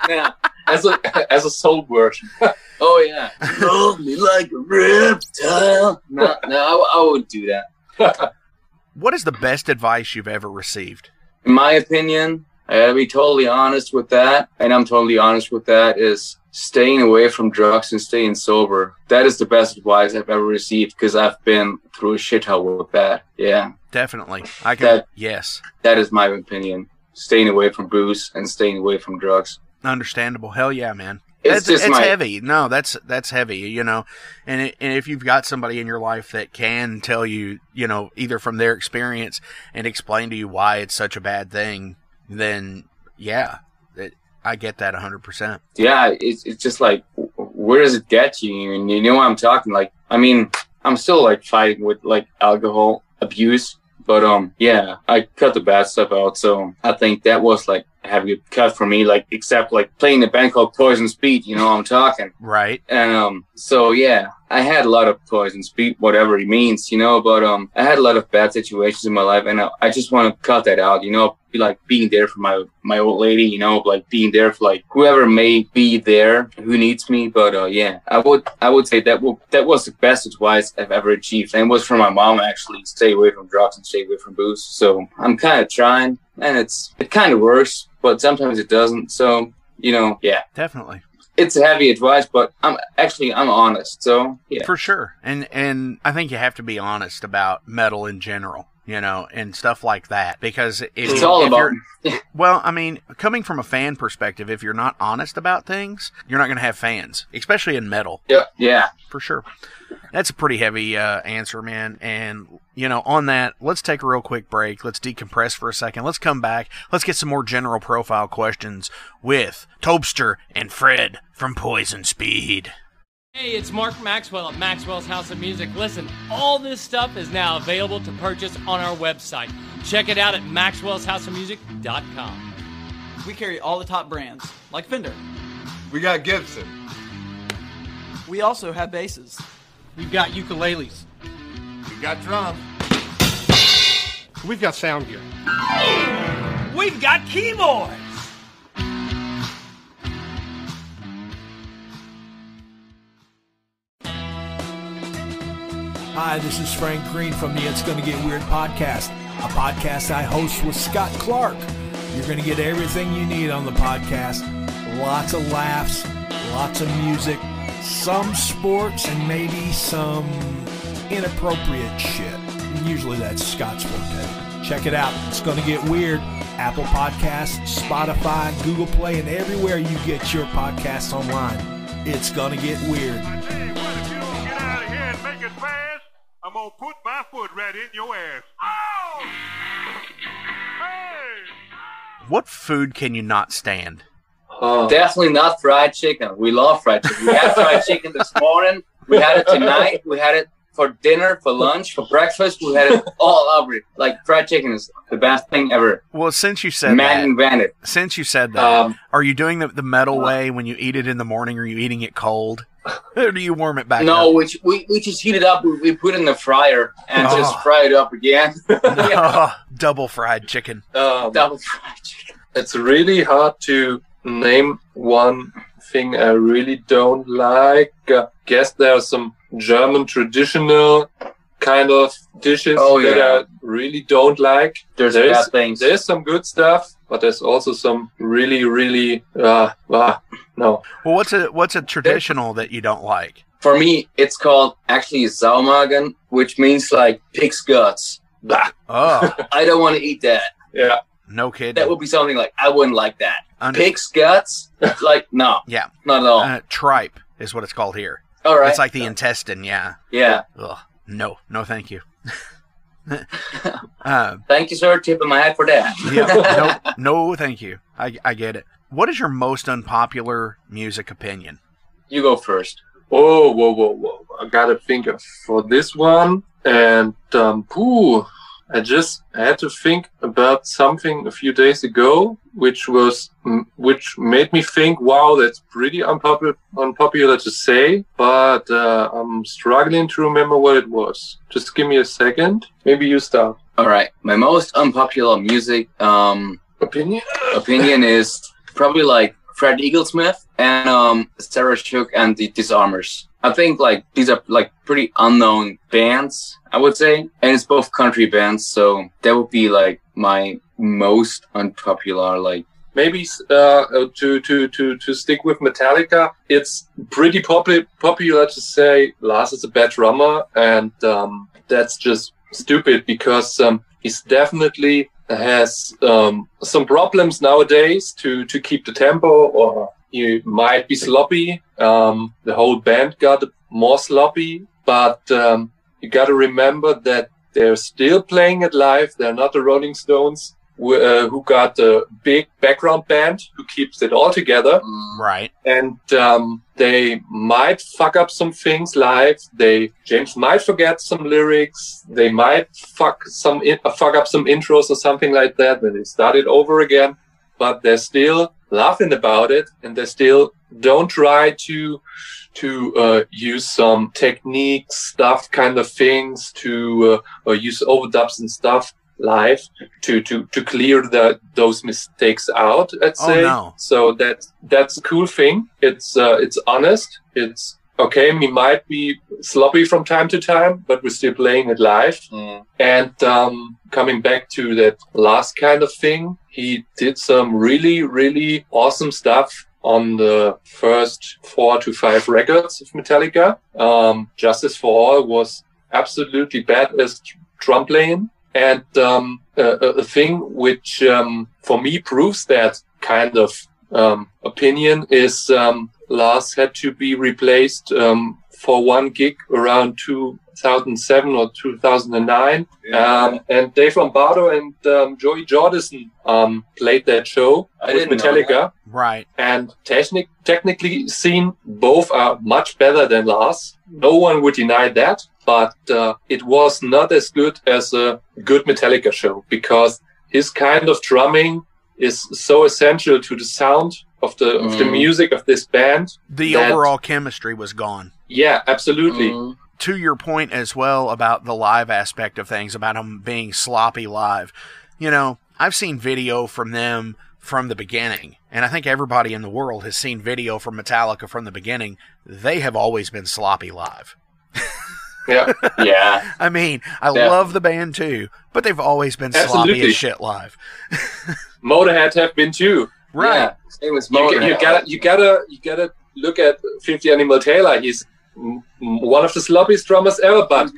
yeah. As a *laughs* as a soul version. *laughs* Oh yeah, love me like a reptile. No, no, I, I wouldn't do that. *laughs* what is the best advice you've ever received? In my opinion, I gotta be totally honest with that, and I'm totally honest with that. Is staying away from drugs and staying sober. That is the best advice I've ever received because I've been through a shithole with that. Yeah, Definitely, I can. That- yes, that is my opinion. Staying away from booze and staying away from drugs. Understandable. Hell yeah, man. It's that's, my heavy. No, that's that's heavy. You know, and it, and if you've got somebody in your life that can tell you, you know, either from their experience and explain to you why it's such a bad thing, then yeah, it, I get that hundred percent. yeah, it's, it's just like, where does it get you? And you know what I'm talking like, I mean, I'm still like fighting with like alcohol abuse, But um, yeah, I cut the bad stuff out. So I think that was like a heavy cut for me. Like except like playing the band called Poisoned Speed. You know, I'm talking. Right. And um, so yeah, I had a lot of poison speed, whatever it means, you know. But um, I had a lot of bad situations in my life, and I, I just want to cut that out, you know. Be like being there for my my old lady, you know, like being there for like whoever may be there who needs me. But uh, yeah, I would I would say that will that was the best advice I've ever achieved, and it was from my mom actually. Stay away from drugs and stay away from booze. So I'm kind of trying, and it's it kind of works, but sometimes it doesn't. So you know, yeah Definitely. it's heavy advice, but I'm actually I'm honest. So yeah, For sure. And and I think you have to be honest about metal in general, you know, and stuff like that because if it's all if about *laughs* Well, I mean, coming from a fan perspective, if you're not honest about things, you're not going to have fans, especially in metal, yeah, yeah. for sure. That's a pretty heavy uh, answer, man. And, you know, on that, let's take a real quick break. Let's decompress for a second. Let's come back. Let's get some more general profile questions with Tobster and Fred from Poisoned Speed. Hey, it's Mark Maxwell at Maxwell's House of Music. Listen, all this stuff is now available to purchase on our website. Check it out at maxwellshouseofmusic.com. We carry all the top brands, like Fender. We got Gibson. We also have basses. We've got ukuleles. We've got drums. We've got sound gear. We've got keyboards! Hi, this is Frank Green from the It's Gonna Get Weird podcast, a podcast I host with Scott Clark. You're gonna get everything you need on the podcast lots of laughs, lots of music, some sports, and maybe some inappropriate shit. Usually that's Scott's forte. Check it out. It's gonna get weird. Apple Podcasts, Spotify, Google Play, and everywhere you get your podcasts online. It's gonna get weird. Hey, what if you don't get out of here and make it fast? I'm gonna put my foot right in your ass. Oh! Hey! What food can you not stand? Uh, Definitely not fried chicken. We love fried chicken. We had fried chicken this morning. We had it tonight. We had it for dinner, for lunch, for breakfast. We had it all over. Like fried chicken is the best thing ever. Well, since you said Man that, invented. since you said that, um, are you doing the, the metal way when you eat it in the morning? Or are you eating it cold, *laughs* or do you warm it back? No, up? we, we we just heat it up. We, we put it in the fryer and Oh. just fry it up again. *laughs* *laughs* Oh, double fried chicken. um, Double fried chicken. it's really hard to name one thing I really don't like. Uh, guess there are some German traditional kind of dishes Oh, that yeah. I really don't like. There's There's- bad things. There's some good stuff, but there's also some really, really, uh, uh no. Well, what's a what's a traditional that you don't like? For me, it's called actually Saumagen, which means like pig's guts. Bah, Oh, I don't want to eat that. Yeah. no kidding. That would be something like I wouldn't like that. Under- Pig's guts? *laughs* like no, yeah, not at all. uh, tripe is what it's called here. all right. It's like the intestine. Yeah. yeah. Ugh. No, no, thank you. *laughs* uh, Thank you, sir. Tip Tipping my hat for that. yeah, *laughs* no, no, thank you. I, I get it. What is your most unpopular music opinion? You go first. Oh, whoa, whoa, whoa. I gotta think of for this one. And, um, pooh, I just had to think about something a few days ago, which was, which made me think, wow, that's pretty unpopular, unpopular to say, but, uh, I'm struggling to remember what it was. Just give me a second. Maybe you start. All right. My most unpopular music um, Opinion? opinion is probably like Fred Eaglesmith and um, Sarah Shook and the Disarmers. I think like these are like pretty unknown bands, I would say, and it's both country bands, so that would be like my most unpopular like maybe uh, uh, to to to to stick with Metallica, it's pretty popular popular to say Lars is a bad drummer, and um, that's just stupid because um, he's definitely has um, some problems nowadays to to keep the tempo, or he might be sloppy. Um, the whole band got more sloppy, but um, you got to remember that they're still playing it live. They're not the Rolling Stones uh, who got a big background band who keeps it all together. Right. And um, they might fuck up some things live. They James might forget some lyrics. They might fuck some in, uh, fuck up some intros or something like that. Then they start it over again. But they're still laughing about it, and they still don't try to to uh, use some technique stuff kind of things to uh, or use overdubs and stuff live to to to clear the those mistakes out let's Oh, say. no. so that that's a cool thing. It's uh, it's honest. It's okay. We might be sloppy from time to time but we're still playing it live. And um, coming back to that last kind of thing, he did some really, really awesome stuff on the first four to five records of Metallica. Um, Justice for All was absolutely bad as drum playing. And um, a, a a thing which um, for me proves that kind of um, opinion is um, Lars had to be replaced um, for one gig around 2007 or 2009. Um, and Dave Lombardo and um, Joey Jordison um, played that show I with Metallica. Right. And technic- technically seen, both are much better than Lars. No one would deny that, but uh, it was not as good as a good Metallica show because his kind of drumming is so essential to the sound of the of the Mm. music of this band. The overall chemistry was gone. Yeah, absolutely. Mm-hmm. To your point as well about the live aspect of things, about them being sloppy live. You know, I've seen video from them from the beginning, and I think everybody in the world has seen video from Metallica from the beginning. They have always been sloppy live. Yeah. *laughs* yeah. I mean, I Yeah. love the band too, but they've always been sloppy as shit live. *laughs* Motorhead have been too. Right. Yeah. Same as You, Motorhead. you gotta you gotta you gotta look at Philthy Animal Taylor. He's m- m- one of the sloppiest drummers ever, but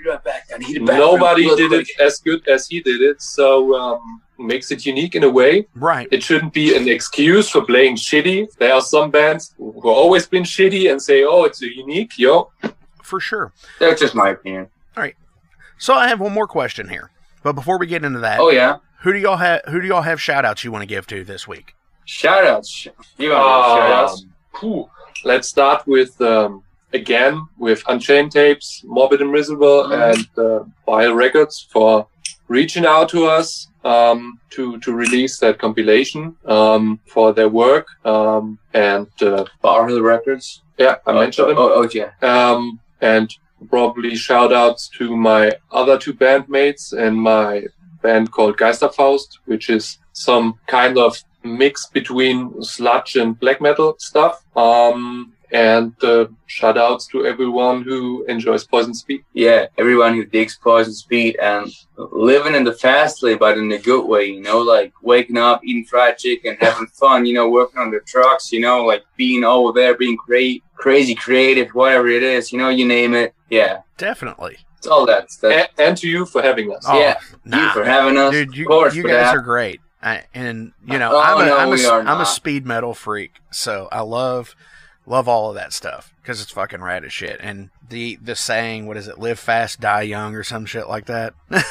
nobody did it as good as he did it. So um, makes it unique in a way. Right. It shouldn't be an excuse for playing shitty. There are some bands who have always been shitty and say, "Oh, it's a unique." Yo, For sure. That's just my opinion. All right. So I have one more question here. But before we get into that, Oh yeah. who do y'all have who do y'all have shout outs you want to give to this week? Shout outs. You want shout outs? Um. Let's start with um, again with Unchained Tapes, Morbid and Miserable, and uh, Vile Records for reaching out to us um, to to release that compilation um, for their work um, and uh, Bar Hill Records. Yeah, I mentioned them. Oh, oh yeah. Um, and probably shout outs to my other two bandmates and my band called Geisterfaust, which is some kind of mix between sludge and black metal stuff. Um, and uh, shout outs to everyone who enjoys Poisoned Speed. Yeah, everyone who digs Poisoned Speed and living in the fast lane, but in a good way, you know, like waking up, eating fried chicken, having *laughs* fun, you know, working on the trucks, you know, like being over there, being great, crazy creative, whatever it is, you know, you name it. Yeah, Definitely. it's all that stuff. And, and to you for having us. Oh, yeah, nah. you for having us, Dude, you, of course, you guys that. are great. I, and you know, Oh, I'm a, no, am a, we are am a speed metal freak, so I love love all of that stuff because it's fucking rad as shit. And the the saying, what is it, live fast, die young, or some shit like that. *laughs*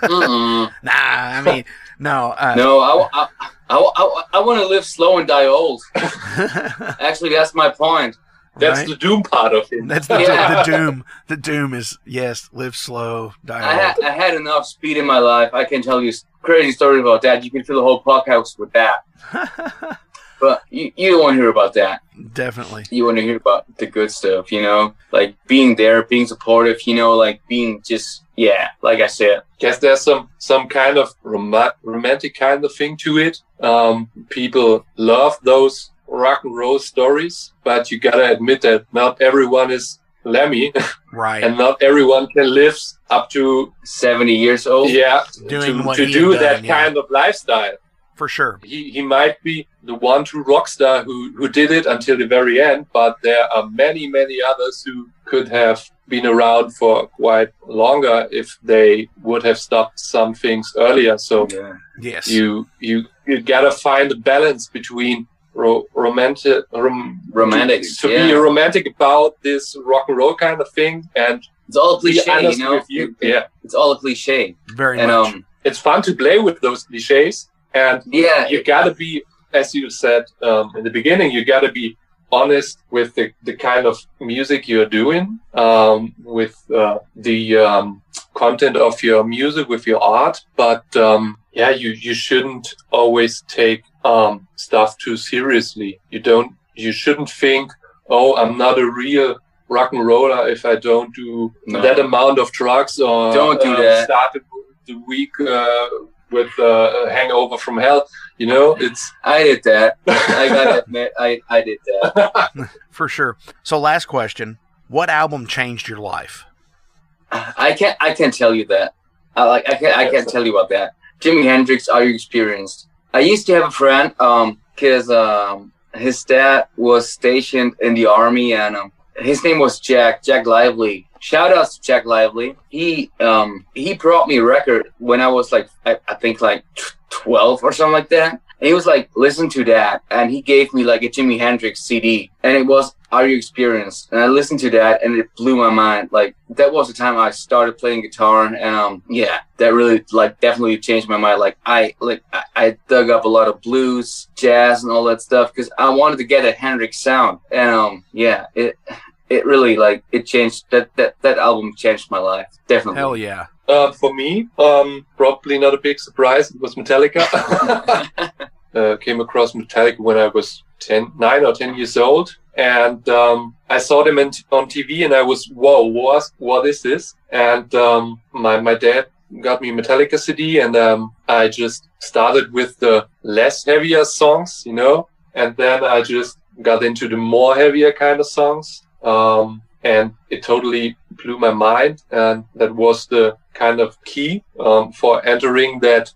Nah, I mean, no, uh, no, I, I, I, I, want to live slow and die old. *laughs* Actually, that's my point. That's right? the doom part of it. That's the, Yeah. the doom. The doom is yes, live slow, die I old. had, I had enough speed in my life. I can tell you crazy story about that. You can fill the whole podcast with that. *laughs* but you, you don't want to hear about that. Definitely. You want to hear about the good stuff, you know? Like being there, being supportive, you know, like being just, yeah, like I said. guess there's some some kind of rom- romantic kind of thing to it. Um, people love those rock and roll stories, but you gotta admit that not everyone is Lemmy, *laughs* Right. and not everyone can live up to 70 years old. yeah Doing to, what to do had that yeah. kind of lifestyle. For sure. He he might be the one true rock star who who did it until the very end, but there are many many others who could have been around for quite longer if they would have stopped some things earlier. So Yeah. Yes. you you you gotta find a balance between ro- romantic rom- Romantics, to, to yeah. be romantic about this rock and roll kind of thing and It's all be cliche, you know? with you. Yeah, It's all a cliche. Very And, much. um, it's fun to play with those cliches, and yeah, you gotta be, as you said um, in the beginning, you gotta be honest with the, the kind of music you're doing, um, with uh, the um, content of your music, with your art. But um, yeah, you you shouldn't always take um, stuff too seriously. You don't. You shouldn't think, oh, I'm not a real rock and roller if I don't do No. that amount of drugs or Don't do uh, that. start the- the week uh, with uh, a hangover from hell. You know, it's I did that. I gotta *laughs* admit, I, I did that. *laughs* For sure. So, last question What album changed your life? I can't I can't tell you that. I like I can't I can't tell you about that. Jimi Hendrix, are you experienced? I used to have a friend, um, cause um his dad was stationed in the army and um his name was Jack, Jack Lively. Shout out to Jack Lively. He um he brought me a record when I was like I, I think like tw- twelve or something like that. And he was like, listen to that. And he gave me like a Jimi Hendrix CD. And it was Are You Experienced? And I listened to that and it blew my mind. Like that was the time I started playing guitar. And um yeah, that really like definitely changed my mind. Like I like I, I dug up a lot of blues, jazz and all that stuff because I wanted to get a Hendrix sound. And um yeah, it it really like it changed that that that album changed my life. Definitely. Hell yeah. Uh, for me, um, probably not a big surprise. It was Metallica. *laughs* *laughs* uh, came across Metallica when I was 10, 9 or 10 years old. And um, I saw them in, on TV and I was, whoa, what, what is this? And um, my, my dad got me Metallica CD and um, I just started with the less heavier songs, you know, and then I just got into the more heavier kind of songs. Um, and it totally blew my mind. And that was the kind of key um, for entering that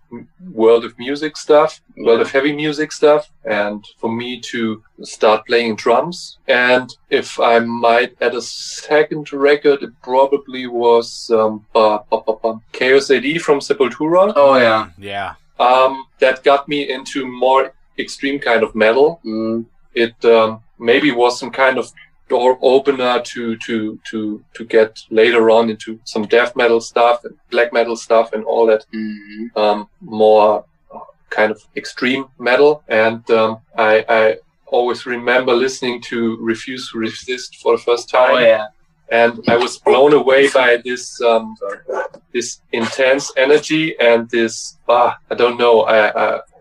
world of music stuff, world of heavy music stuff, and for me to start playing drums. And if I might add a second record, it probably was um, uh, uh, uh, uh, Chaos AD from Sepultura. Oh yeah, Yeah. Um, that got me into more extreme kind of metal. Mm. It um, maybe was some kind of door opener to to to to get later on into some death metal stuff and black metal stuff and all that Mhm. um, more uh, kind of extreme metal. And um, I, I always remember listening to Refuse to Resist for the first time. Oh yeah. And I was blown away by this um, this intense energy and this ah, I don't know I,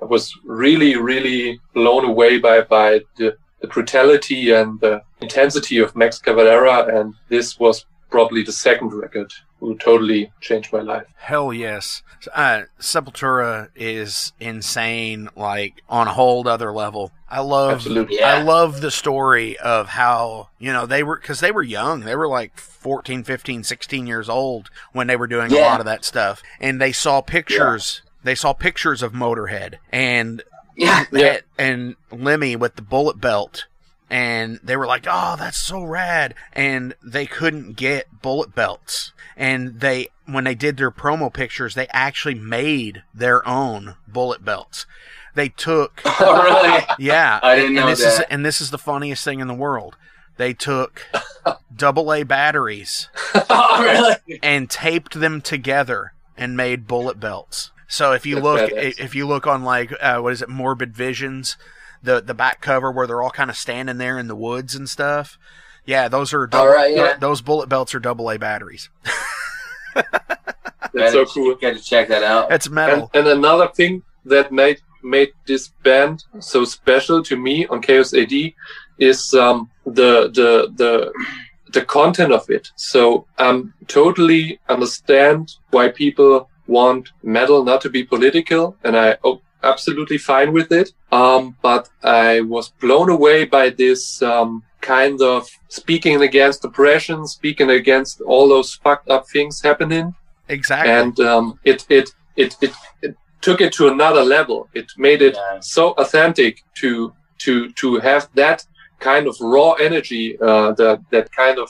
I was really really blown away by by the, the brutality and the intensity of Max Cavalera and this was probably the second record who totally changed my life. Hell yes. Uh, Sepultura is insane, like on a whole other level. I love, Absolutely. I love the story of how, you know, they were, cause they were young. They were like 14, 15, 16 years old when they were doing a lot of that stuff. And they saw pictures, they saw pictures of Motorhead and, Yeah. *laughs* Yeah. and Lemmy with the bullet belt. And they were like, "Oh, that's so rad!" And they couldn't get bullet belts. And they, when they did their promo pictures, they actually made their own bullet belts. They took, *laughs* Oh really? yeah, I didn't and, know and this is that. and this is the funniest thing in the world. They took double A batteries *laughs* oh really? and taped them together and made bullet belts. So if you That's look, badass. if you look on like uh, what is it, Morbid Visions, the the back cover where they're all kind of standing there in the woods and stuff. Yeah, those are double, All right, yeah. those bullet belts are double A batteries. *laughs* That's so cool. Got to check that out. It's And, metal. and another thing that made made this band so special to me on Chaos AD is um, the the the the content of it. So I um, totally understand why people want metal not to be political, and I oh, absolutely fine with it. Um, but I was blown away by this um, kind of speaking against oppression, speaking against all those fucked up things happening Exactly. and um, it, it it it it took it to another level. It made it Yeah. so authentic to to to have that kind of raw energy, uh, that that kind of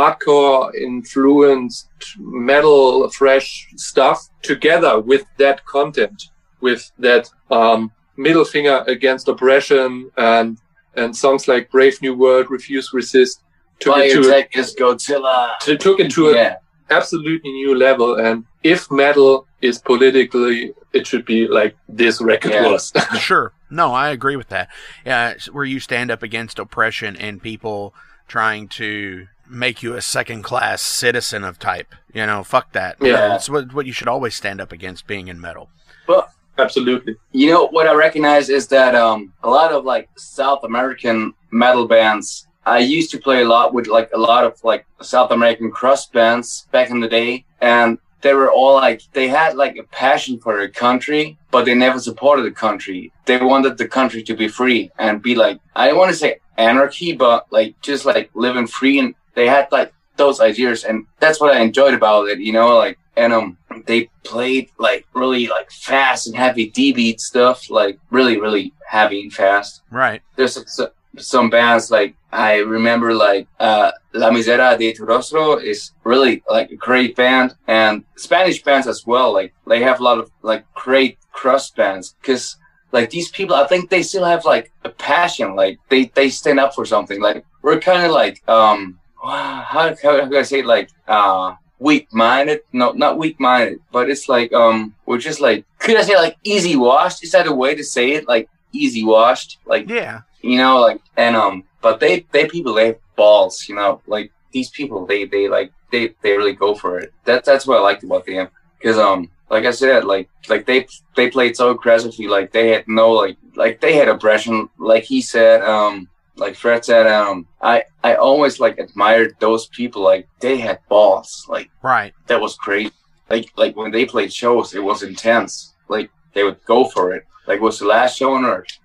hardcore influenced metal fresh stuff together with that content, with that um, middle finger against oppression and and songs like Brave New World, Refuse Resist took it to a, Biotech is Godzilla. to, took it to a Yeah. absolutely new level. And if metal is politically it should be like this record Yeah. was. *laughs* *laughs* sure. No, I agree with that. Yeah, where you stand up against oppression and people trying to make you a second class citizen of type. You know, fuck that. Yeah. It's what, what you should always stand up against being in metal. Well, Absolutely. you know what I recognize is that um, a lot of like South American metal bands. I used to play a lot with like a lot of like South American crust bands back in the day, and they were all like they had like a passion for their country, but they never supported the country. They wanted the country to be free and be like I don't want to say anarchy, but like just like living free, and they had like those ideas, and that's what I enjoyed about it. You know, like and um they played like really like fast and heavy D beat stuff, like really really heavy and fast. Right. There's some, some bands like I remember like uh La Misera de Tu Rostro is really like a great band and Spanish bands as well. Like they have a lot of like great crust bands because like these people I think they still have like a passion. Like they they stand up for something. Like we're kind of like um how, how, how can I say it? like uh weak minded no not weak minded but it's like um we're just like could i say like easy washed? Is that a way to say it? Like easy washed? Like Yeah. you know like and um but they they people they have balls you know? Like these people they they like they they really go for it. That that's what i liked about them. Because um like i said like like they they played so aggressively like they had no like like they had oppression like he said um like Fred said, um, I I always like admired those people. Like they had balls. Like Right. that was crazy. Like like when they played shows, it was intense. Like they would go for it. Like was the last show on Earth.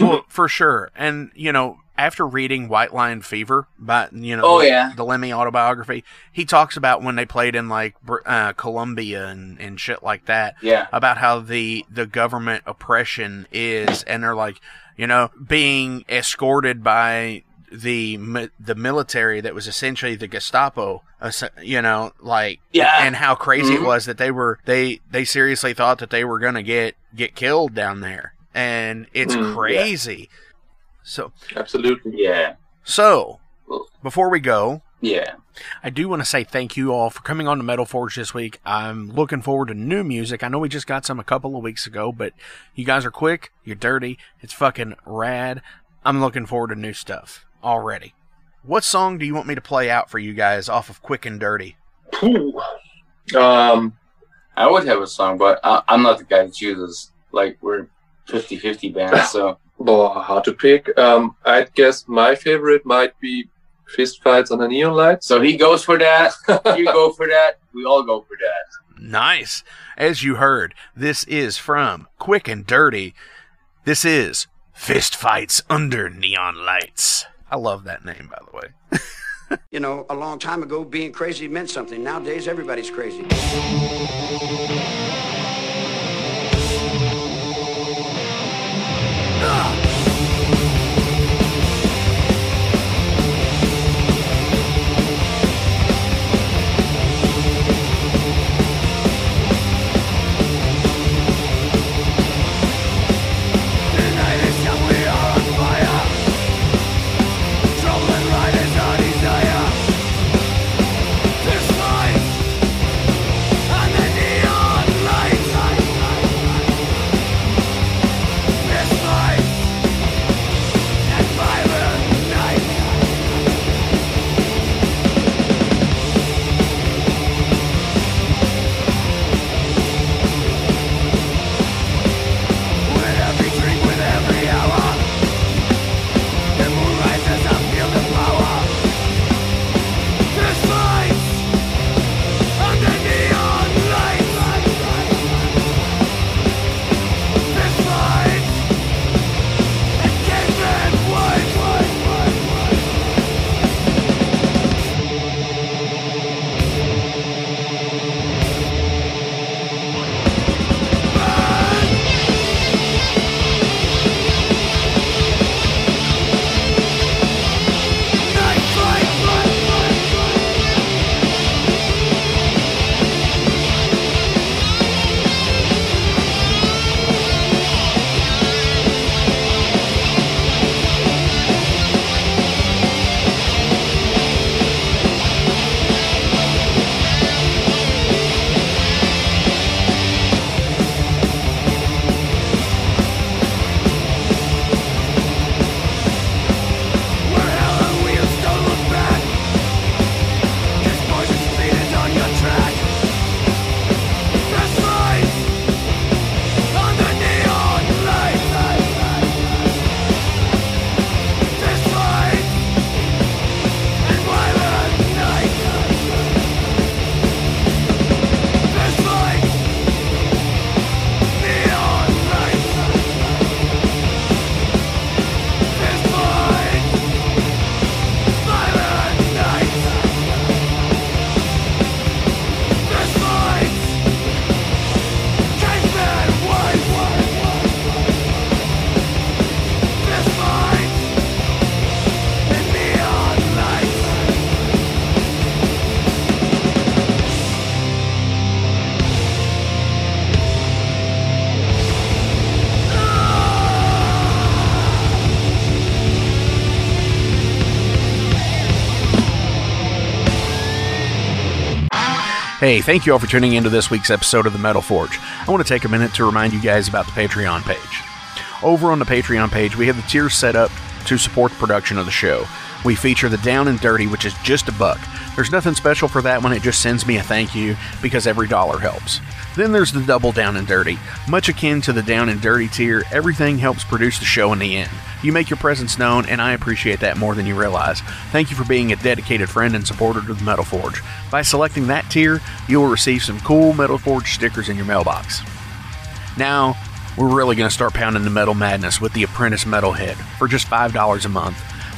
well, *laughs* for sure. And you know, after reading White Line Fever by you know, Oh, the, yeah. the Lemmy autobiography, he talks about when they played in like uh, Colombia and and shit like that. Yeah. About how the the government oppression is, and they're like, you know, being escorted by the the military that was essentially the Gestapo, uh, you know, like Yeah. and how crazy it Mhm. was that they were they they seriously thought that they were gonna get get killed down there, and it's Mm, yeah. crazy. So Absolutely. Yeah. so before we go, Yeah. I do want to say thank you all for coming on to Metal Forge this week. I'm looking forward to new music. I know we just got some a couple of weeks ago, but you guys are quick, you're dirty, it's fucking rad. I'm looking forward to new stuff already. What song do you want me to play out for you guys off of Quick and Dirty? Phew. Um, I would have a song, but I, I'm not the guy that chooses. Like we're 50-50 band, *laughs* so boy, hard to pick. Um, I'd guess my favorite might be Fist Fights on the Neon Lights. so he goes for that. *laughs* you go for that. We all go for that. Nice. As you heard, this is from Quick and Dirty. This is Fist Fights Under Neon Lights. I love that name, by the way. *laughs* You know, a long time ago, being crazy meant something. Nowadays, everybody's crazy. Hey, thank you all for tuning into this week's episode of the Metal Forge. I want to take a minute to remind you guys about the Patreon page. Over on the Patreon page, we have the tiers set up to support the production of the show. We feature the Down and Dirty, which is just a buck. There's nothing special for that one, it just sends me a thank you because every dollar helps. Then there's the Double Down and Dirty. Much akin to the Down and Dirty tier, everything helps produce the show in the end. You make your presence known, and I appreciate that more than you realize. Thank you for being a dedicated friend and supporter of the Metal Forge. By selecting that tier, you will receive some cool Metal Forge stickers in your mailbox. Now, we're really going to start pounding the metal madness with the Apprentice Metalhead for just $5 a month.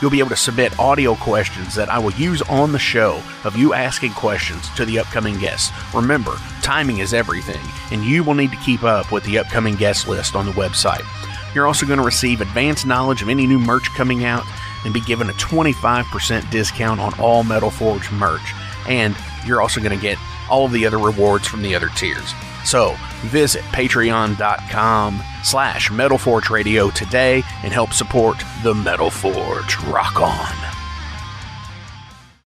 You'll be able to submit audio questions that I will use on the show of you asking questions to the upcoming guests. Remember, timing is everything, and you will need to keep up with the upcoming guest list on the website. You're also going to receive advanced knowledge of any new merch coming out and be given a 25% discount on all Metal Forge merch. And you're also going to get all of the other rewards from the other tiers. So visit patreon.com slash Metal Forge Radio today and help support the Metal Forge. Rock on.